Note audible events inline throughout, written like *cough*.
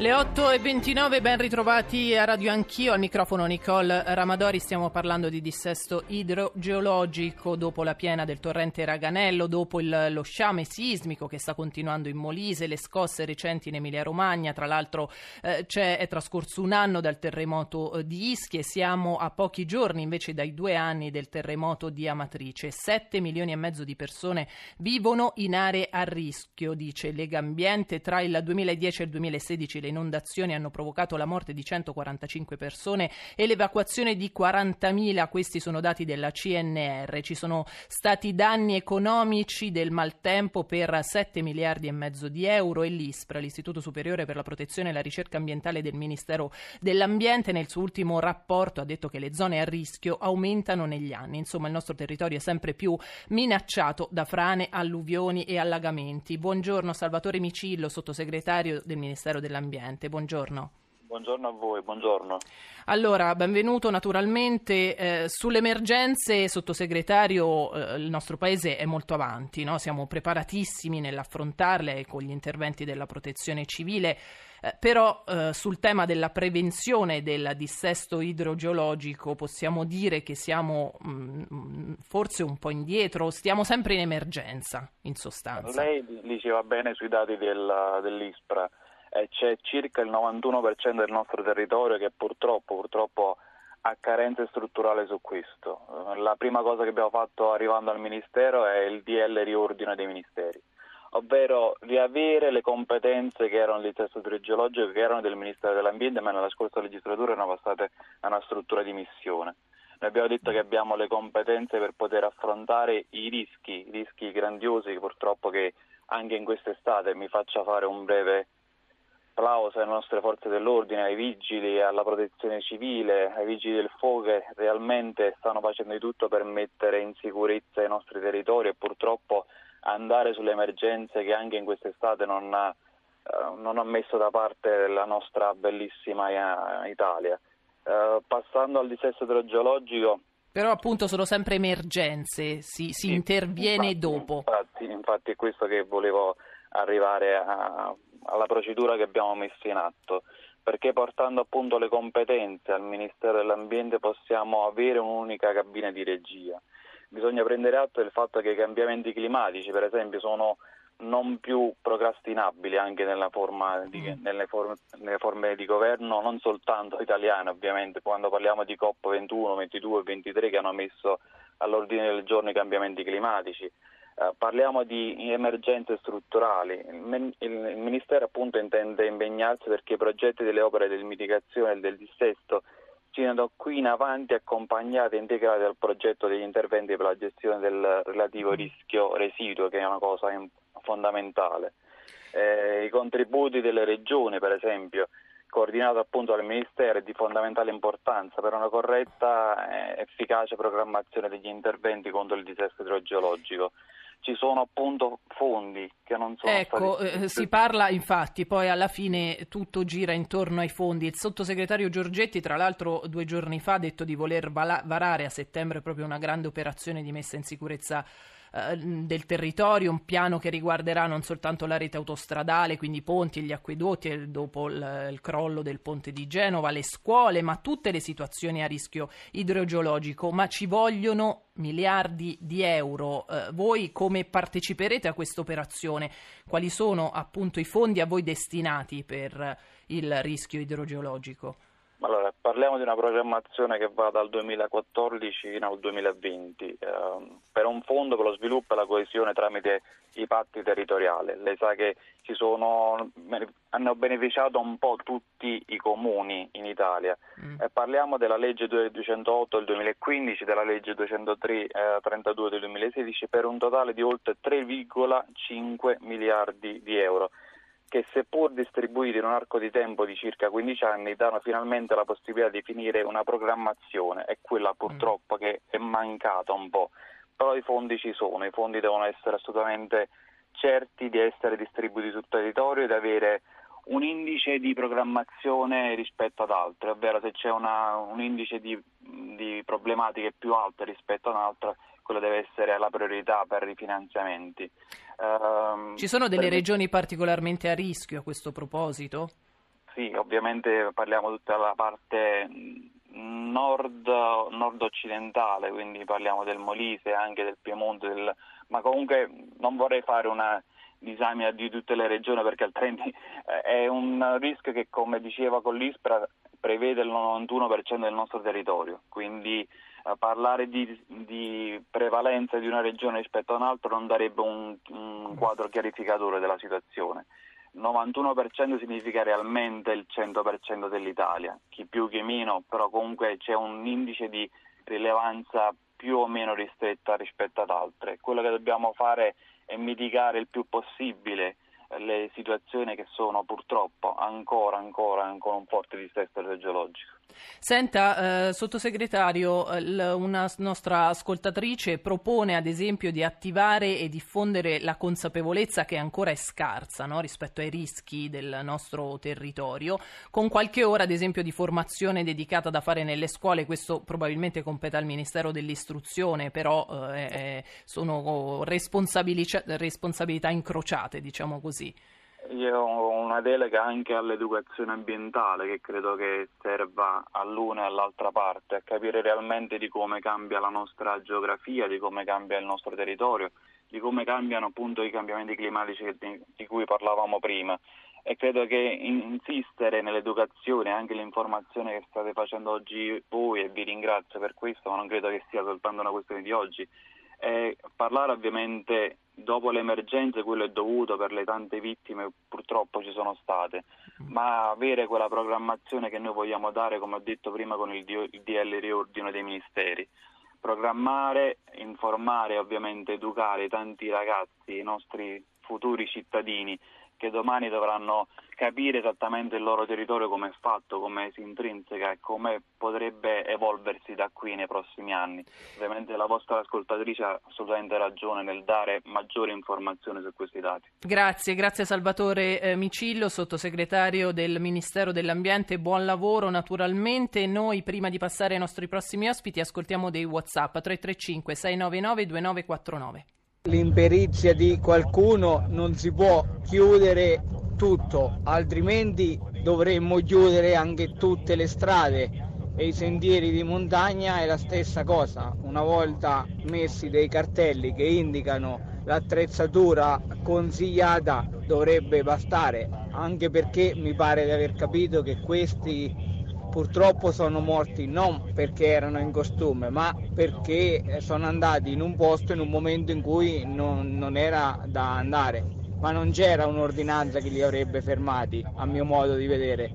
Le 8 e 29, ben ritrovati a Radio Anch'io, al microfono Nicole Ramadori, stiamo parlando di dissesto idrogeologico dopo la piena del torrente Raganello, dopo il, lo sciame sismico che sta continuando in Molise, le scosse recenti in Emilia Romagna, tra l'altro eh, è trascorso un anno dal terremoto eh, di Ischia e siamo a pochi giorni invece dai due anni del terremoto di Amatrice. 7 milioni e mezzo di persone vivono in aree a rischio, dice Lega Ambiente, tra il 2010 e il 2016 le inondazioni hanno provocato la morte di 145 persone e l'evacuazione di 40.000, questi sono dati della CNR. Ci sono stati danni economici del maltempo per 7 miliardi e mezzo di euro e l'ISPRA, l'Istituto Superiore per la Protezione e la Ricerca Ambientale del Ministero dell'Ambiente, nel suo ultimo rapporto ha detto che le zone a rischio aumentano negli anni. Insomma, il nostro territorio è sempre più minacciato da frane, alluvioni e allagamenti. Buongiorno Salvatore Micillo, sottosegretario del Ministero dell'Ambiente dell'ambiente. Buongiorno. Buongiorno a voi, buongiorno. Allora, benvenuto naturalmente. Eh, sulle emergenze, sottosegretario, eh, il nostro paese è molto avanti, no? siamo preparatissimi nell'affrontarle con gli interventi della protezione civile, eh, però eh, sul tema della prevenzione del dissesto idrogeologico possiamo dire che siamo mh, mm, forse un po' indietro, stiamo sempre in emergenza, in sostanza. Lei diceva bene sui dati del, dell'ISPRA eh, c'è circa il 91% del nostro territorio che purtroppo, purtroppo ha carenze strutturali su questo. Eh, la prima cosa che abbiamo fatto arrivando al Ministero è il DL riordino dei Ministeri, ovvero riavere le competenze che erano di testo idrogeologico che erano del Ministero dell'Ambiente ma nella scorsa legislatura erano passate a una struttura di missione. Noi abbiamo detto che abbiamo le competenze per poter affrontare i rischi, i rischi grandiosi purtroppo che anche in quest'estate mi faccia fare un breve applauso alle nostre forze dell'ordine, ai vigili, alla protezione civile, ai vigili del fuoco che realmente stanno facendo di tutto per mettere in sicurezza i nostri territori e purtroppo andare sulle emergenze che anche in quest'estate non ha, eh, non ha messo da parte la nostra bellissima eh, Italia. Uh, passando al dissesto idrogeologico. Però appunto sono sempre emergenze, si, si sì, interviene infatti, dopo. Infatti, infatti è questo che volevo arrivare a, alla procedura che abbiamo messo in atto, perché portando appunto le competenze al Ministero dell'Ambiente possiamo avere un'unica cabina di regia. Bisogna prendere atto del fatto che i cambiamenti climatici, per esempio, sono non più procrastinabili anche forma di, mm. nelle, forme, nelle, forme, di governo, non soltanto italiane ovviamente, quando parliamo di COP21, 22 e 23 che hanno messo all'ordine del giorno i cambiamenti climatici. Eh, parliamo di emergenze strutturali. Il, Ministero appunto intende impegnarsi perché i progetti delle opere di mitigazione e del dissesto siano qui in avanti accompagnati e integrati al progetto degli interventi per la gestione del relativo rischio residuo, che è una cosa fondamentale. Eh, I contributi delle regioni, per esempio, coordinato appunto dal Ministero, è di fondamentale importanza per una corretta e efficace programmazione degli interventi contro il dissesto idrogeologico ci sono appunto fondi che non sono ecco, stati... Eh, si parla infatti, poi alla fine tutto gira intorno ai fondi. Il sottosegretario Giorgetti, tra l'altro, due giorni fa ha detto di voler varare a settembre proprio una grande operazione di messa in sicurezza eh, del territorio, un piano che riguarderà non soltanto la rete autostradale, quindi i ponti e gli acquedotti, dopo il, il, crollo del ponte di Genova, le scuole, ma tutte le situazioni a rischio idrogeologico, ma ci vogliono miliardi di euro. Eh, voi come parteciperete a questa operazione? Quali sono appunto i fondi a voi destinati per il rischio idrogeologico? Allora, parliamo di una programmazione che va dal 2014 fino al 2020 eh, per un fondo per lo sviluppo e la coesione tramite i patti territoriali. Lei sa che ci sono, hanno beneficiato un po' tutti i comuni in Italia. Mm. Eh, parliamo della legge 208 del 2015, della legge 203 eh, 32 del 2016 per un totale di oltre 3,5 miliardi di euro che seppur distribuiti in un arco di tempo di circa 15 anni danno finalmente la possibilità di finire una programmazione, è quella purtroppo che è mancata un po', però i fondi ci sono, i fondi devono essere assolutamente certi di essere distribuiti sul territorio e di avere un indice di programmazione rispetto ad altre, ovvero se c'è una, un indice di, di, problematiche più alto rispetto ad un'altra, quello deve essere la priorità per i finanziamenti. Uh, Ci sono delle regioni particolarmente a rischio a questo proposito? Sì, ovviamente parliamo tutta la parte nord, nord-occidentale, quindi parliamo del Molise, anche del Piemonte, del... ma comunque non vorrei fare una disamina di tutte le regioni perché altrimenti eh, è un rischio che come diceva con l'ISPRA prevede il 91% del nostro territorio, quindi eh, parlare di, di, prevalenza di una regione rispetto a un'altra non darebbe un, un quadro chiarificatore della situazione. 91% significa realmente il 100% dell'Italia, chi più chi meno, però comunque c'è un indice di rilevanza più o meno ristretta rispetto ad altre. Quello che dobbiamo fare è mitigare il più possibile le situazioni che sono purtroppo ancora, ancora, ancora un forte dissesto idrogeologico. Senta, eh, sottosegretario, l- una nostra ascoltatrice propone ad esempio di attivare e diffondere la consapevolezza che ancora è scarsa no? rispetto ai rischi del nostro territorio, con qualche ora ad esempio di formazione dedicata da fare nelle scuole, questo probabilmente compete al Ministero dell'Istruzione, però eh, eh sono responsabilità, responsabilità incrociate, diciamo così. Io ho una delega anche all'educazione ambientale che credo che serva all'una e all'altra parte, a capire realmente di come cambia la nostra geografia, di come cambia il nostro territorio, di come cambiano appunto i cambiamenti climatici di cui parlavamo prima. E credo che insistere nell'educazione, anche l'informazione che state facendo oggi voi, e vi ringrazio per questo, ma non credo che sia soltanto una questione di oggi, è parlare ovviamente dopo le emergenze quello è dovuto per le tante vittime purtroppo ci sono state, ma avere quella programmazione che noi vogliamo dare, come ho detto prima con il DL riordino dei ministeri. Programmare, informare e ovviamente educare tanti ragazzi, i nostri futuri cittadini che domani dovranno capire esattamente il loro territorio come è fatto, come si intrinseca e come potrebbe evolversi da qui nei prossimi anni. Ovviamente la vostra ascoltatrice ha assolutamente ragione nel dare maggiore informazione su questi dati. Grazie, grazie Salvatore eh, Micillo, sottosegretario del Ministero dell'Ambiente, buon lavoro naturalmente. Noi prima di passare ai nostri prossimi ospiti ascoltiamo dei WhatsApp 335 699 2949. L'imperizia di qualcuno non si può chiudere tutto, altrimenti dovremmo chiudere anche tutte le strade e i sentieri di montagna è la stessa cosa. Una volta messi dei cartelli che indicano l'attrezzatura consigliata dovrebbe bastare, anche perché mi pare di aver capito che questi purtroppo sono morti non perché erano in costume, ma perché sono andati in un posto in un momento in cui non, non era da andare. Ma non c'era un'ordinanza che li avrebbe fermati, a mio modo di vedere.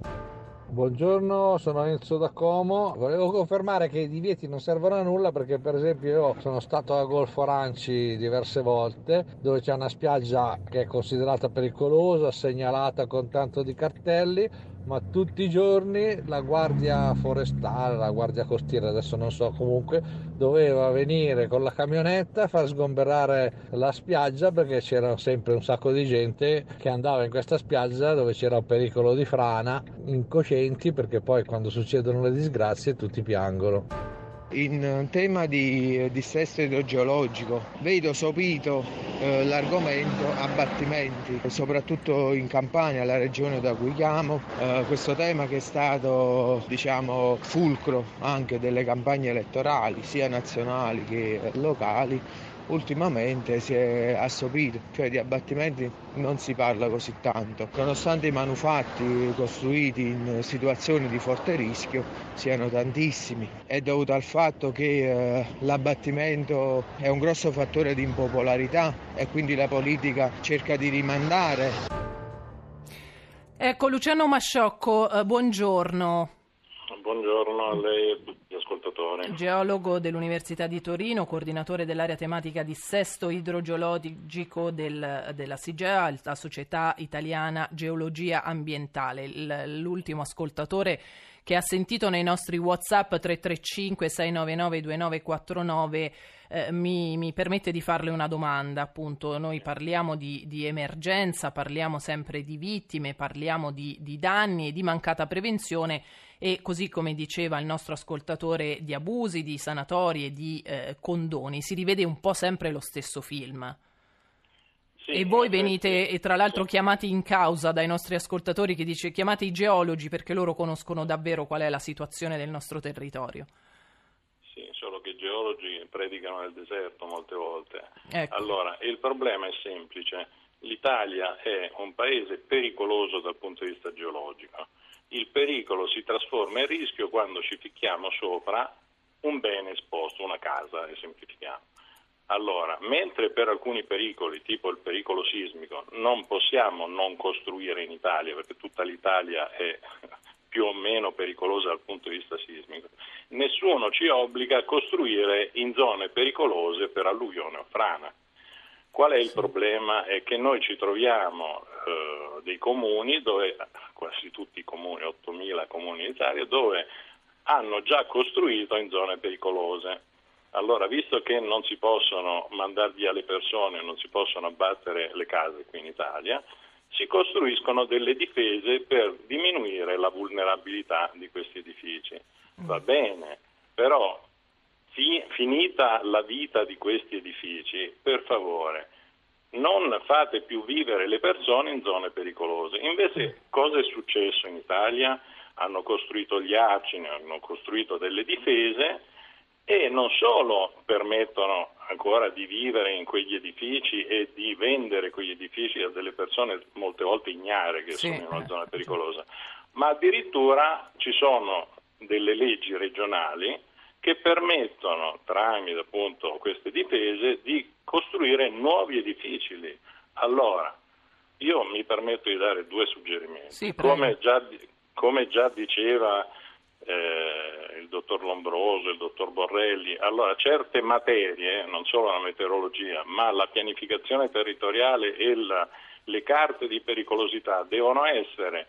Buongiorno, sono Enzo da Como. Volevo confermare che i divieti non servono a nulla perché per esempio io sono stato a Golfo Aranci diverse volte dove c'è una spiaggia che è considerata pericolosa, segnalata con tanto di cartelli ma tutti i giorni la guardia forestale, la guardia costiera, adesso non so comunque, doveva venire con la camionetta a far sgomberare la spiaggia perché c'era sempre un sacco di gente che andava in questa spiaggia dove c'era un pericolo di frana, incoscienti perché poi quando succedono le disgrazie tutti piangono. In tema di dissesto idrogeologico vedo sopito eh, l'argomento abbattimenti, soprattutto in Campania, la regione da cui chiamo, eh, questo tema che è stato diciamo fulcro anche delle campagne elettorali sia nazionali che locali ultimamente si è assopito, cioè di abbattimenti non si parla così tanto, nonostante i manufatti costruiti in situazioni di forte rischio siano tantissimi. È dovuto al fatto che eh, l'abbattimento è un grosso fattore di impopolarità e quindi la politica cerca di rimandare. Ecco, Luciano Masciocco, eh, buongiorno. Buongiorno a lei ascoltatore. Geologo dell'Università di Torino, coordinatore dell'area tematica dissesto idrogeologico del, della SIGEA, la Società Italiana Geologia Ambientale. l'ultimo ascoltatore che ha sentito nei nostri WhatsApp 335 699 2949 eh, mi, mi, permette di farle una domanda. Appunto, noi parliamo di, di emergenza, parliamo sempre di vittime, parliamo di, di danni e di mancata prevenzione e così come diceva il nostro ascoltatore di abusi, di sanatorie, di eh, condoni, si rivede un po' sempre lo stesso film. Sì, e voi venite, e tra l'altro, sì. chiamati in causa dai nostri ascoltatori che dice chiamate i geologi perché loro conoscono davvero qual è la situazione del nostro territorio. Sì, solo che i geologi predicano nel deserto molte volte. Ecco. Allora, il problema è semplice. L'Italia è un paese pericoloso dal punto di vista geologico. Il pericolo si trasforma in rischio quando ci ficchiamo sopra un bene esposto, una casa, e semplifichiamo. Allora, mentre per alcuni pericoli, tipo il pericolo sismico, non possiamo non costruire in Italia, perché tutta l'Italia è *laughs* più o meno pericolosa dal punto di vista sismico, nessuno ci obbliga a costruire in zone pericolose per alluvione o frana. Qual è il problema? È che noi ci troviamo eh, dei comuni, dove, quasi tutti i comuni, 8.000 comuni in Italia, dove hanno già costruito in zone pericolose allora, visto che non si possono mandare via le persone, non si possono abbattere le case qui in Italia, si costruiscono delle difese per diminuire la vulnerabilità di questi edifici. Va bene, però finita la vita di questi edifici, per favore, non fate più vivere le persone in zone pericolose. Invece cosa è successo in Italia? Hanno costruito gli argini, hanno costruito delle difese e non solo permettono ancora di vivere in quegli edifici e di vendere quegli edifici a delle persone molte volte ignare che sì, sono in una eh, zona pericolosa, ma addirittura ci sono delle leggi regionali che permettono, tramite appunto queste difese, di costruire nuovi edifici lì. Allora, io mi permetto di dare due suggerimenti. Sì, come, già, come già diceva eh, il dottor Lombroso, il dottor Borrelli. Allora, certe materie, non solo la meteorologia, ma la pianificazione territoriale e la, le carte di pericolosità devono essere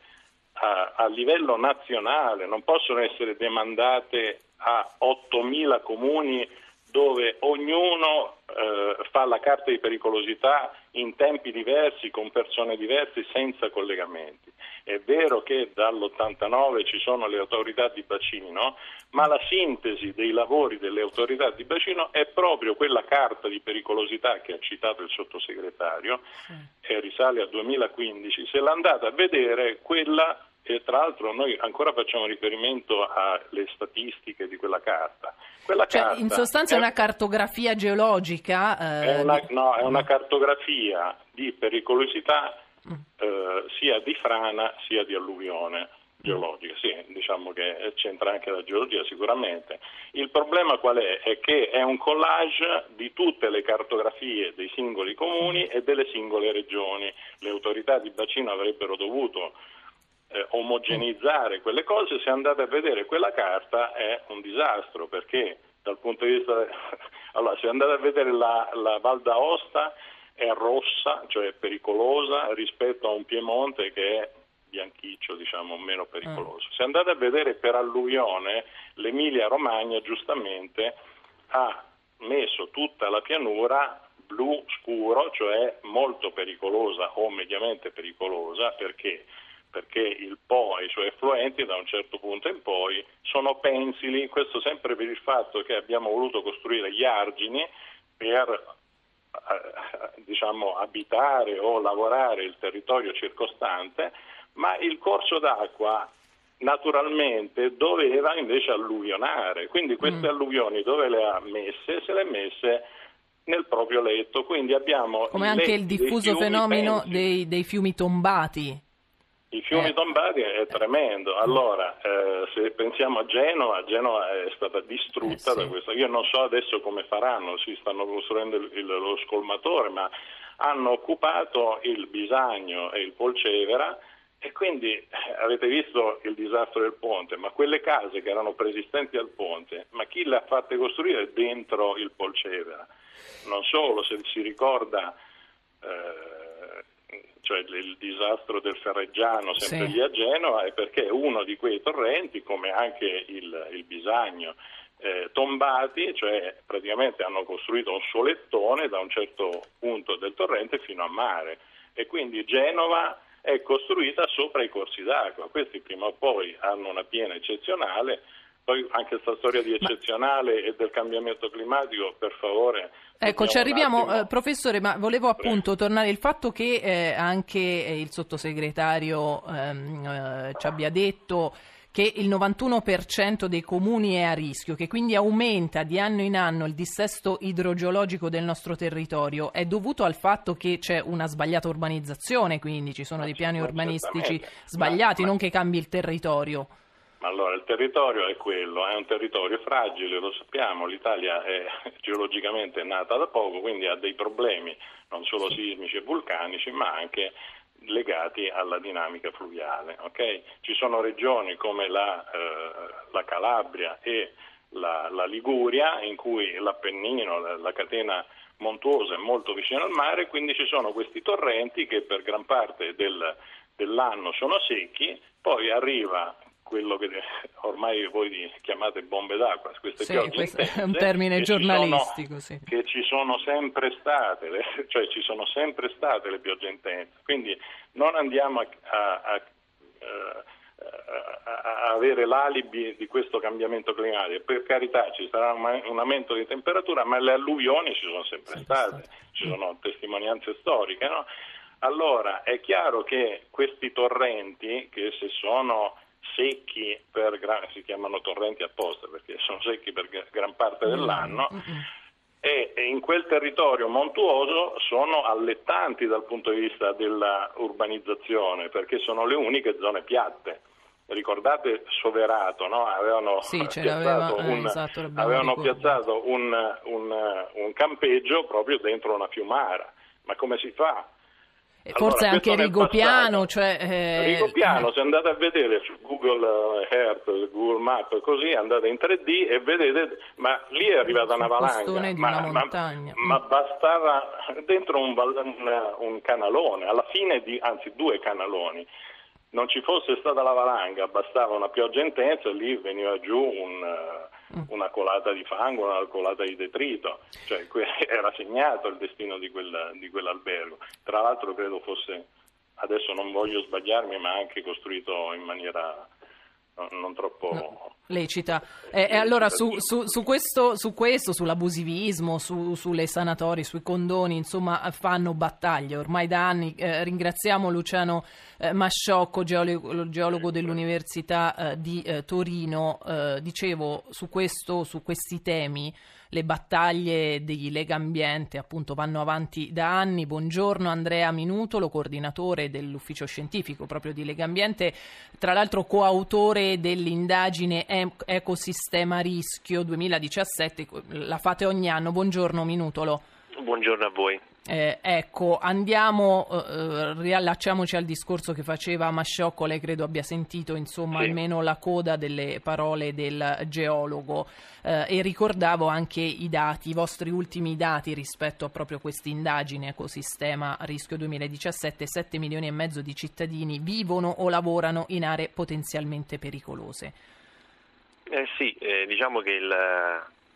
a, a livello nazionale, non possono essere demandate a 8.000 comuni dove ognuno eh, fa la carta di pericolosità in tempi diversi, con persone diverse, senza collegamenti. È vero che dall'89 ci sono le autorità di bacino, ma la sintesi dei lavori delle autorità di bacino è proprio quella carta di pericolosità che ha citato il sottosegretario, sì. e risale al 2015. Se l'andate a vedere, quella e tra l'altro noi ancora facciamo riferimento alle statistiche di quella carta. Quella cioè, carta in sostanza è una cartografia geologica? Eh, è una, no, è una cartografia di pericolosità mm. eh, sia di frana sia di alluvione geologica, sì, diciamo che c'entra anche la geologia sicuramente. Il problema qual è? È che è un collage di tutte le cartografie dei singoli comuni e delle singole regioni. Le autorità di bacino avrebbero dovuto eh, omogenizzare quelle cose, se andate a vedere quella carta è un disastro perché dal punto di vista... *laughs* allora, se andate a vedere la, la Val d'Aosta è rossa, cioè pericolosa rispetto a un Piemonte che è bianchiccio, diciamo, meno pericoloso. Se andate a vedere per alluvione, l'Emilia Romagna giustamente ha messo tutta la pianura blu scuro, cioè molto pericolosa o mediamente pericolosa, perché perché il Po e i suoi effluenti da un certo punto in poi sono pensili, questo sempre per il fatto che abbiamo voluto costruire gli argini per eh, diciamo, abitare o lavorare il territorio circostante, ma il corso d'acqua naturalmente doveva invece alluvionare, quindi queste mm. alluvioni dove le ha messe? Se le ha messe nel proprio letto, quindi abbiamo... Come anche il diffuso fenomeno dei, dei fiumi tombati i fiumi eh. tombati è tremendo. Allora, eh, se pensiamo a Genova, Genova è stata distrutta eh, sì. da questo. Io non so adesso come faranno, si stanno costruendo il, il, lo scolmatore, ma hanno occupato il Bisagno e il Polcevera E quindi eh, avete visto il disastro del ponte, ma quelle case che erano preesistenti al ponte, ma chi le ha fatte costruire dentro il Polcevera? Non solo, se si ricorda eh, cioè il disastro del Ferreggiano sempre sì. lì a Genova, è perché uno di quei torrenti, come anche il, il Bisagno, eh, tombati, cioè praticamente hanno costruito un solettone da un certo punto del torrente fino a mare e quindi Genova è costruita sopra i corsi d'acqua. Questi prima o poi hanno una piena eccezionale, poi anche questa storia di eccezionale ma... e del cambiamento climatico, per favore. Ecco, ci arriviamo, eh, professore, ma volevo appunto Prego. tornare il fatto che eh, anche il sottosegretario ehm, eh, ci abbia detto che il 91% dei comuni è a rischio, che quindi aumenta di anno in anno il dissesto idrogeologico del nostro territorio, è dovuto al fatto che c'è una sbagliata urbanizzazione, quindi ci sono dei piani urbanistici sbagliati, ma, ma... non che cambi il territorio. Allora, il territorio è quello, è un territorio fragile, lo sappiamo, l'Italia è *laughs* geologicamente nata da poco, quindi ha dei problemi non solo sismici e vulcanici, ma anche legati alla dinamica fluviale. Okay? Ci sono regioni come la, eh, la Calabria e la, la, Liguria in cui l'Appennino, la, la catena montuosa è molto vicino al mare, quindi ci sono questi torrenti che per gran parte del, dell'anno sono secchi, poi arriva quello che ormai voi chiamate bombe d'acqua, queste sì, piogge questo intense, è un termine giornalistico, ci sono, sì. che ci sono sempre state, le, *laughs* cioè ci sono sempre state le piogge intense, quindi non andiamo a, a, a, a avere l'alibi di questo cambiamento climatico, per carità ci sarà un, un aumento di temperatura, ma le alluvioni ci sono sempre state, ci sono testimonianze storiche, no? Allora è chiaro che questi torrenti, che se sono secchi per gran, si chiamano torrenti apposta perché sono secchi per gran parte dell'anno mm-hmm. e, e in quel territorio montuoso sono allettanti dal punto di vista dell'urbanizzazione perché sono le uniche zone piatte. Ricordate Soverato, no? avevano sì, piazzato, aveva, un, eh, esatto, avevano piazzato un, un, un campeggio proprio dentro una fiumara. Ma come si fa? Forse allora, anche Rigopiano. Cioè, eh... Rigopiano, se andate a vedere su Google Earth, Google Map, così andate in 3D e vedete, ma lì è arrivata una valanga. Ma, ma, ma, bastava dentro un, un, un, canalone, alla fine di, anzi due canaloni. Non ci fosse stata la valanga, bastava una pioggia intensa e lì veniva giù un Mm. Una colata di fango, una colata di detrito, cioè *laughs* era segnato il destino di, quel, di quell'albergo. Tra l'altro credo fosse, adesso non voglio sbagliarmi, ma anche costruito in maniera non troppo no, lecita. E, e allora su, su, su, questo, su, questo, sull'abusivismo, su, sulle sanatorie, sui condoni, insomma, fanno battaglie ormai da anni. Eh, ringraziamo Luciano eh, Masciocco, geologo, geologo dell'Università eh, di eh, Torino. Eh, dicevo, su, questo, su questi temi le battaglie di Lega Ambiente appunto vanno avanti da anni. Buongiorno Andrea Minutolo, coordinatore dell'ufficio scientifico proprio di Lega Ambiente, tra l'altro coautore dell'indagine Ecosistema Rischio 2017, la fate ogni anno. Buongiorno Minutolo. Buongiorno a voi. Eh, ecco, andiamo, eh, eh, riallacciamoci al discorso che faceva Masciocco, lei credo abbia sentito insomma sì. almeno la coda delle parole del geologo eh, e ricordavo anche i dati, i vostri ultimi dati rispetto a proprio questa indagine ecosistema rischio 2017, 7 milioni e mezzo di cittadini vivono o lavorano in aree potenzialmente pericolose. Eh sì, eh, diciamo che il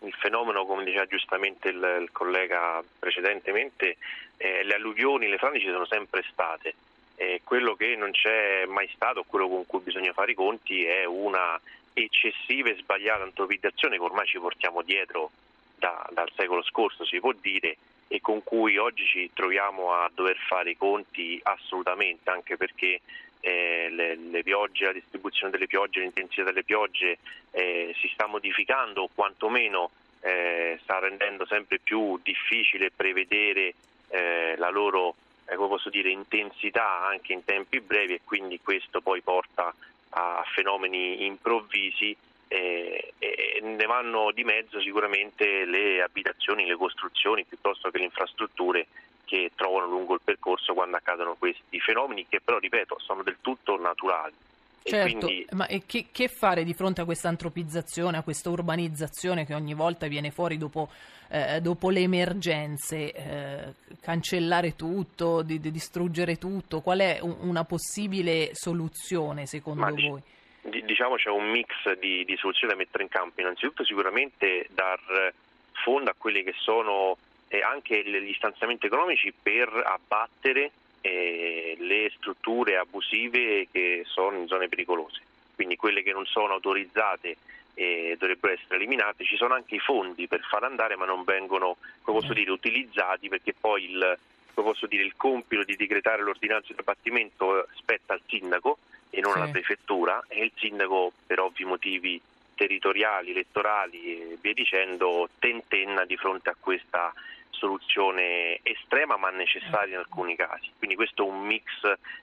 il fenomeno, come diceva giustamente il, il collega precedentemente, eh, le alluvioni, le frane ci sono sempre state. Eh, quello che non c'è mai stato, quello con cui bisogna fare i conti, è una eccessiva e sbagliata antropizzazione che ormai ci portiamo dietro da, dal secolo scorso, si può dire, e con cui oggi ci troviamo a dover fare i conti assolutamente, anche perché eh, le, le, piogge, la distribuzione delle piogge, l'intensità delle piogge eh, si sta modificando o quantomeno eh, sta rendendo sempre più difficile prevedere eh, la loro eh, dire, intensità anche in tempi brevi e quindi questo poi porta a fenomeni improvvisi eh, e ne vanno di mezzo sicuramente le abitazioni, le costruzioni piuttosto che le infrastrutture che trovano lungo il percorso quando accadono questi fenomeni che però, ripeto, sono del tutto naturali. Certo, quindi... ma che, che, fare di fronte a questa antropizzazione, a questa urbanizzazione che ogni volta viene fuori dopo, eh, dopo le emergenze? Eh, cancellare tutto, di, di distruggere tutto? Qual è un, una possibile soluzione secondo ma voi? Diciamo c'è un mix di, di soluzioni da mettere in campo. Innanzitutto sicuramente dar fondo a quelli che sono eh, anche gli stanziamenti economici per abbattere eh, le strutture abusive che sono in zone pericolose, quindi quelle che non sono autorizzate eh, dovrebbero essere eliminate, ci sono anche i fondi per far andare ma non vengono, come posso dire, utilizzati perché poi il, posso dire, il compito di decretare l'ordinanza di abbattimento spetta al sindaco e non sì. alla prefettura e il sindaco per ovvi motivi territoriali, elettorali e via dicendo tentenna di fronte a questa soluzione estrema ma necessaria in alcuni casi. Quindi questo è un mix,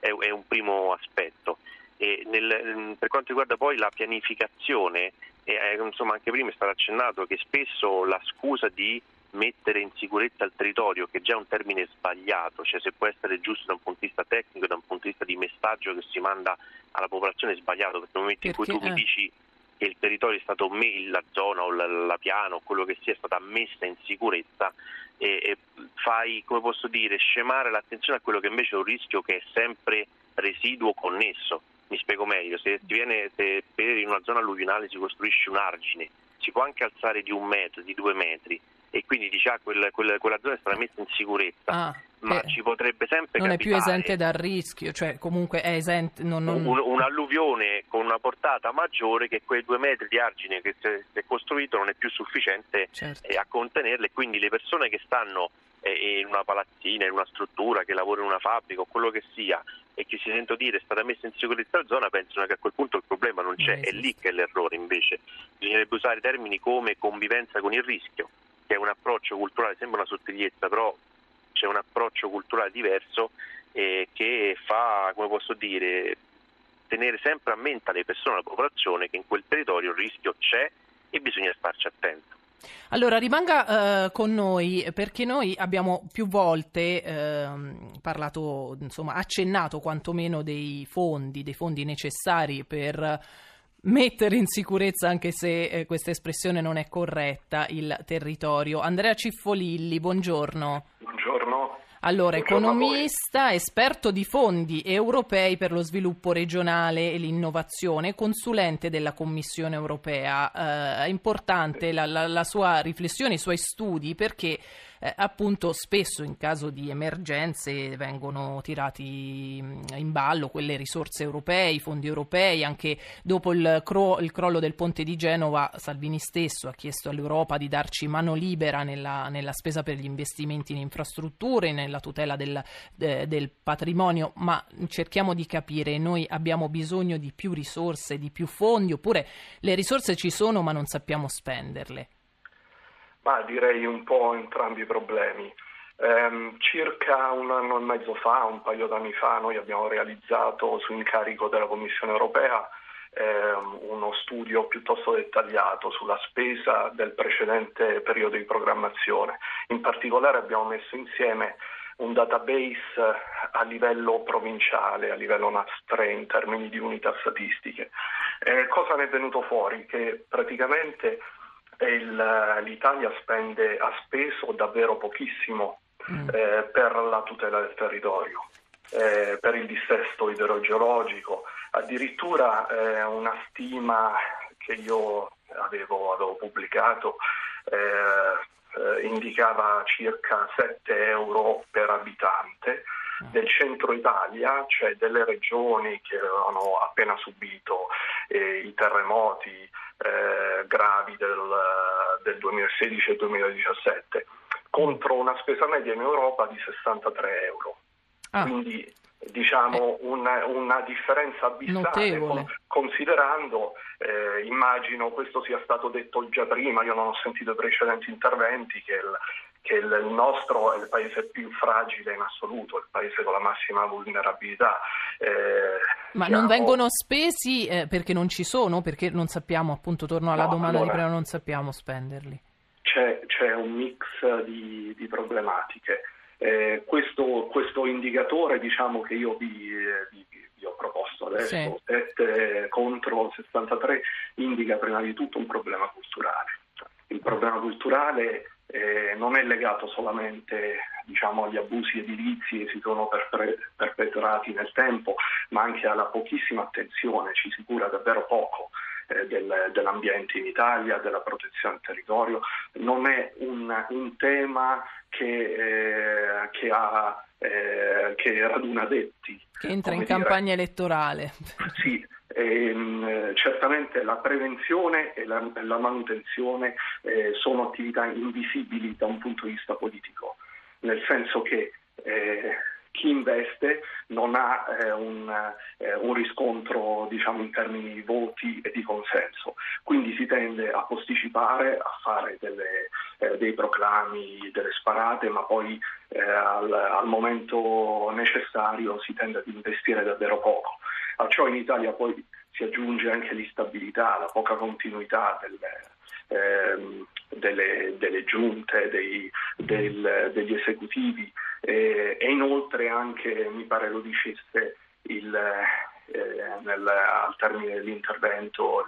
è, è un primo aspetto. Nel, per quanto riguarda poi la pianificazione, eh, insomma anche prima è stato accennato che spesso la scusa di mettere in sicurezza il territorio, che già è un termine sbagliato, cioè se può essere giusto da un punto di vista tecnico, da un punto di vista di messaggio che si manda alla popolazione è sbagliato, perché nel momento in cui tu eh. mi dici che il territorio è stato la zona o la, la piana o quello che sia è stata messa in sicurezza, e, e fai, come posso dire, scemare l'attenzione a quello che invece è un rischio che è sempre residuo connesso. Mi spiego meglio, se, viene, se per in una zona alluvionale si costruisce un argine, si può anche alzare di un metro, di due metri, e quindi diciamo ah, quella, quella, zona è stata messa in sicurezza. Ah, ma eh, ci potrebbe sempre non capitare. è più esente dal rischio, cioè comunque è esente. Non, non... Un, un'alluvione con una portata maggiore che quei due metri di argine che si è costruito non è più sufficiente certo. eh, a contenerle, quindi le persone che stanno eh, in una palazzina, in una struttura, che lavorano in una fabbrica o quello che sia e che si sentono dire è stata messa in sicurezza la zona, pensano che a quel punto il problema non c'è, non è lì che è l'errore invece. Bisognerebbe usare termini come convivenza con il rischio che è un approccio culturale, sembra una sottigliezza, però c'è un approccio culturale diverso eh, che fa, come posso dire, tenere sempre a mente alle persone, alla popolazione che in quel territorio il rischio c'è e bisogna starci attento. Allora rimanga eh, con noi perché noi abbiamo più volte eh, parlato, insomma, accennato quantomeno dei fondi, dei fondi necessari per mettere in sicurezza, anche se eh, questa espressione non è corretta, il territorio. Andrea Ciffolilli, buongiorno. Buongiorno. Allora, economista, esperto di fondi europei per lo sviluppo regionale e l'innovazione, consulente della Commissione europea. Eh, è importante la, la, la sua riflessione, i suoi studi, perché eh, appunto spesso in caso di emergenze vengono tirati mm, in ballo quelle risorse europee, i fondi europei, anche dopo il, cro- il crollo del ponte di Genova Salvini stesso ha chiesto all'Europa di darci mano libera nella, nella spesa per gli investimenti in infrastrutture, nella tutela del, de, del patrimonio, ma cerchiamo di capire, noi abbiamo bisogno di più risorse, di più fondi, oppure le risorse ci sono ma non sappiamo spenderle? Ma direi un po' entrambi i problemi. Eh, circa un anno e mezzo fa, un paio d'anni fa, noi abbiamo realizzato su incarico della Commissione europea eh, uno studio piuttosto dettagliato sulla spesa del precedente periodo di programmazione. In particolare abbiamo messo insieme un database a livello provinciale, a livello NAS3 in termini di unità statistiche. Eh, cosa ne è venuto fuori? Che praticamente il, l'Italia spende, ha speso davvero pochissimo mm. eh, per la tutela del territorio, eh, per il dissesto idrogeologico, addirittura eh, una stima che io avevo, avevo pubblicato eh, eh, indicava circa 7 euro per abitante. Del centro Italia, cioè delle regioni che avevano appena subito eh, i terremoti, eh, gravi del, del 2016 e 2017 contro una spesa media in Europa di 63 euro. Ah. Quindi diciamo eh. una, una, differenza abissale con, considerando, eh, immagino questo sia stato detto già prima, io non ho sentito i precedenti interventi, che il, che il nostro è il paese più fragile in assoluto, il paese con la massima vulnerabilità. Eh, Ma siamo... non vengono spesi eh, perché non ci sono, perché non sappiamo, appunto torno alla no, domanda allora, di prima, non sappiamo spenderli. C'è, c'è un mix di, di problematiche. Eh, questo, questo, indicatore diciamo, che io vi, vi, vi ho proposto adesso, sì. 7 contro 63, indica prima di tutto un problema culturale. Il problema culturale eh, non è legato solamente diciamo, agli abusi edilizi che si sono perpetrati nel tempo, ma anche alla pochissima attenzione, ci si cura davvero poco eh, del, dell'ambiente in Italia, della protezione del territorio. Non è un, un tema che, eh, che, ha, eh, che raduna addetti. Che entra in dire. campagna elettorale. Sì, ehm, certamente la prevenzione e la, la manutenzione eh, sono attività invisibili da un punto di vista politico, nel senso che eh, chi investe non ha eh, un, eh, un, riscontro diciamo, in termini di voti e di consenso, quindi si tende a posticipare, a fare delle, eh, dei proclami, delle sparate, ma poi eh, al, al, momento necessario si tende ad investire davvero poco. A ciò in Italia poi si aggiunge anche l'instabilità, la poca continuità del, ehm, delle, delle, giunte, dei, del, degli esecutivi eh, e inoltre anche, mi pare lo dicesse il, eh, nel, al termine dell'intervento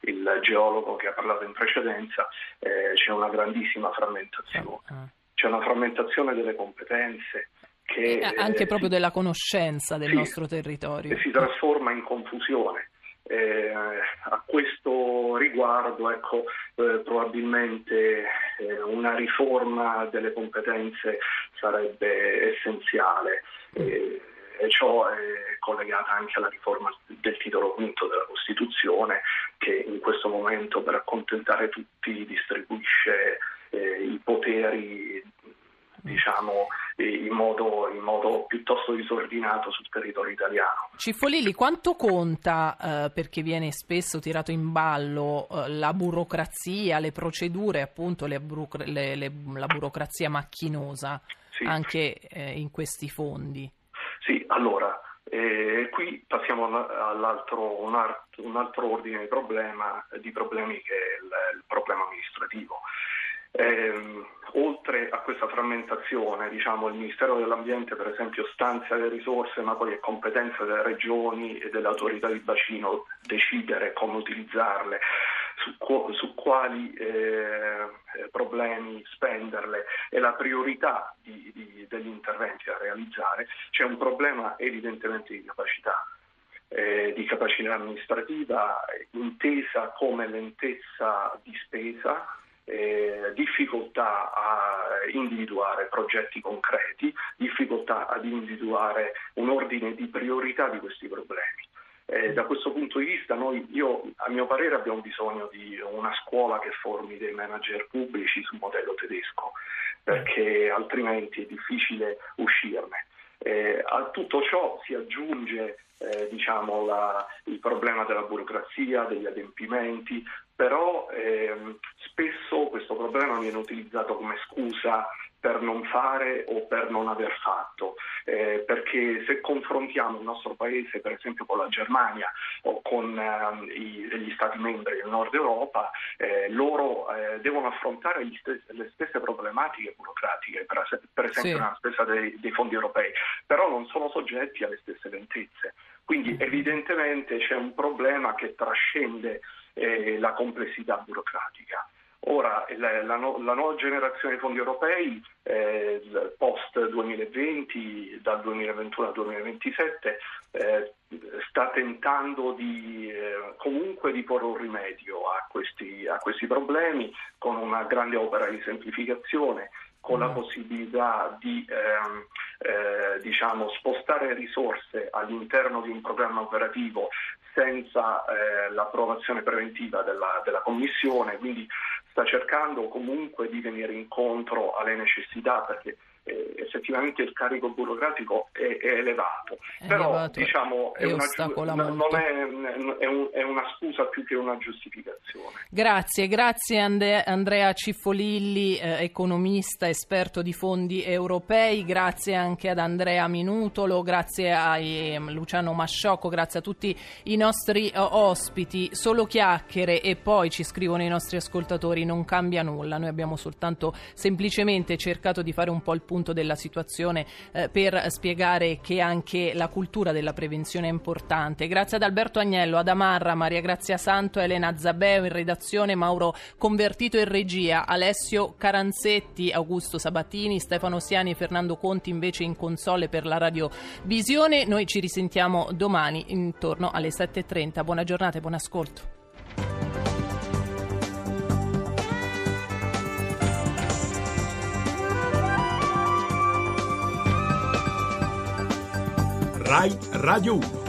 il, il, geologo che ha parlato in precedenza, eh, c'è una grandissima frammentazione. Ah. C'è una frammentazione delle competenze, che, anche eh, proprio si, della conoscenza del sì, nostro territorio. Che si trasforma in confusione. Eh, a questo riguardo ecco, eh, probabilmente eh, una riforma delle competenze sarebbe essenziale eh, e ciò è collegata anche alla riforma del titolo quinto della Costituzione che in questo momento per accontentare tutti distribuisce eh, i poteri diciamo, in modo, in modo, piuttosto disordinato sul territorio italiano. Ciffolilli, quanto conta, eh, perché viene spesso tirato in ballo, eh, la burocrazia, le procedure, appunto le, le, le, la burocrazia macchinosa sì. anche eh, in questi fondi? Sì, allora, eh, qui passiamo all'altro, un, altro, un altro ordine di, problema, di problemi che è il, il problema amministrativo. Eh, oltre a questa frammentazione, diciamo, il Ministero dell'Ambiente per esempio stanzia le risorse, ma poi è competenza delle regioni e delle autorità di bacino decidere come utilizzarle, su, su quali eh, problemi spenderle e la priorità di, di, degli interventi da realizzare, c'è un problema evidentemente di capacità. Eh, di capacità amministrativa intesa come lentezza di spesa eh, difficoltà a individuare progetti concreti, difficoltà ad individuare un ordine di priorità di questi problemi. Eh, da questo punto di vista noi, io, a mio parere abbiamo bisogno di una scuola che formi dei manager pubblici sul modello tedesco, perché altrimenti è difficile uscirne. Eh, a tutto ciò si aggiunge eh, diciamo, la, il problema della burocrazia, degli adempimenti, però ehm, spesso questo problema viene utilizzato come scusa per non fare o per non aver fatto, eh, perché se confrontiamo il nostro paese per esempio con la Germania o con eh, i, gli Stati membri del nord Europa, eh, loro eh, devono affrontare stessi, le stesse problematiche burocratiche, per, per esempio sì. nella spesa dei, dei fondi europei, però non sono soggetti alle stesse lentezze. Quindi evidentemente c'è un problema che trascende eh, la complessità burocratica. Ora, la, la, la, nuova generazione di fondi europei, eh, post 2020, dal 2021 al 2027, eh, sta tentando di, eh, comunque di porre un rimedio a questi, a questi problemi con una grande opera di semplificazione con la mm. possibilità di ehm, eh, diciamo, spostare risorse all'interno di un programma operativo senza eh, l'approvazione preventiva della, della Commissione, quindi sta cercando comunque di venire incontro alle necessità perché eh, effettivamente il carico burocratico è, è elevato, è però elevato diciamo è una, non è, è, un, è, una scusa più che una giustificazione. Grazie, grazie Ande, Andrea Ciffolilli, eh, economista, esperto di fondi europei, grazie anche ad Andrea Minutolo, grazie a eh, Luciano Masciocco, grazie a tutti i nostri uh, ospiti, solo chiacchiere e poi ci scrivono i nostri ascoltatori non cambia nulla, noi abbiamo soltanto semplicemente cercato di fare un po' il punto della la situazione eh, per spiegare che anche la cultura della prevenzione è importante. Grazie ad Alberto Agnello, ad Amarra, Maria Grazia Santo, Elena Zabeo in redazione, Mauro Convertito in regia, Alessio Caranzetti, Augusto Sabatini, Stefano Siani e Fernando Conti invece in console per la radiovisione. Noi ci risentiamo domani intorno alle 7.30. Buona giornata e buon ascolto. Rai Radio 1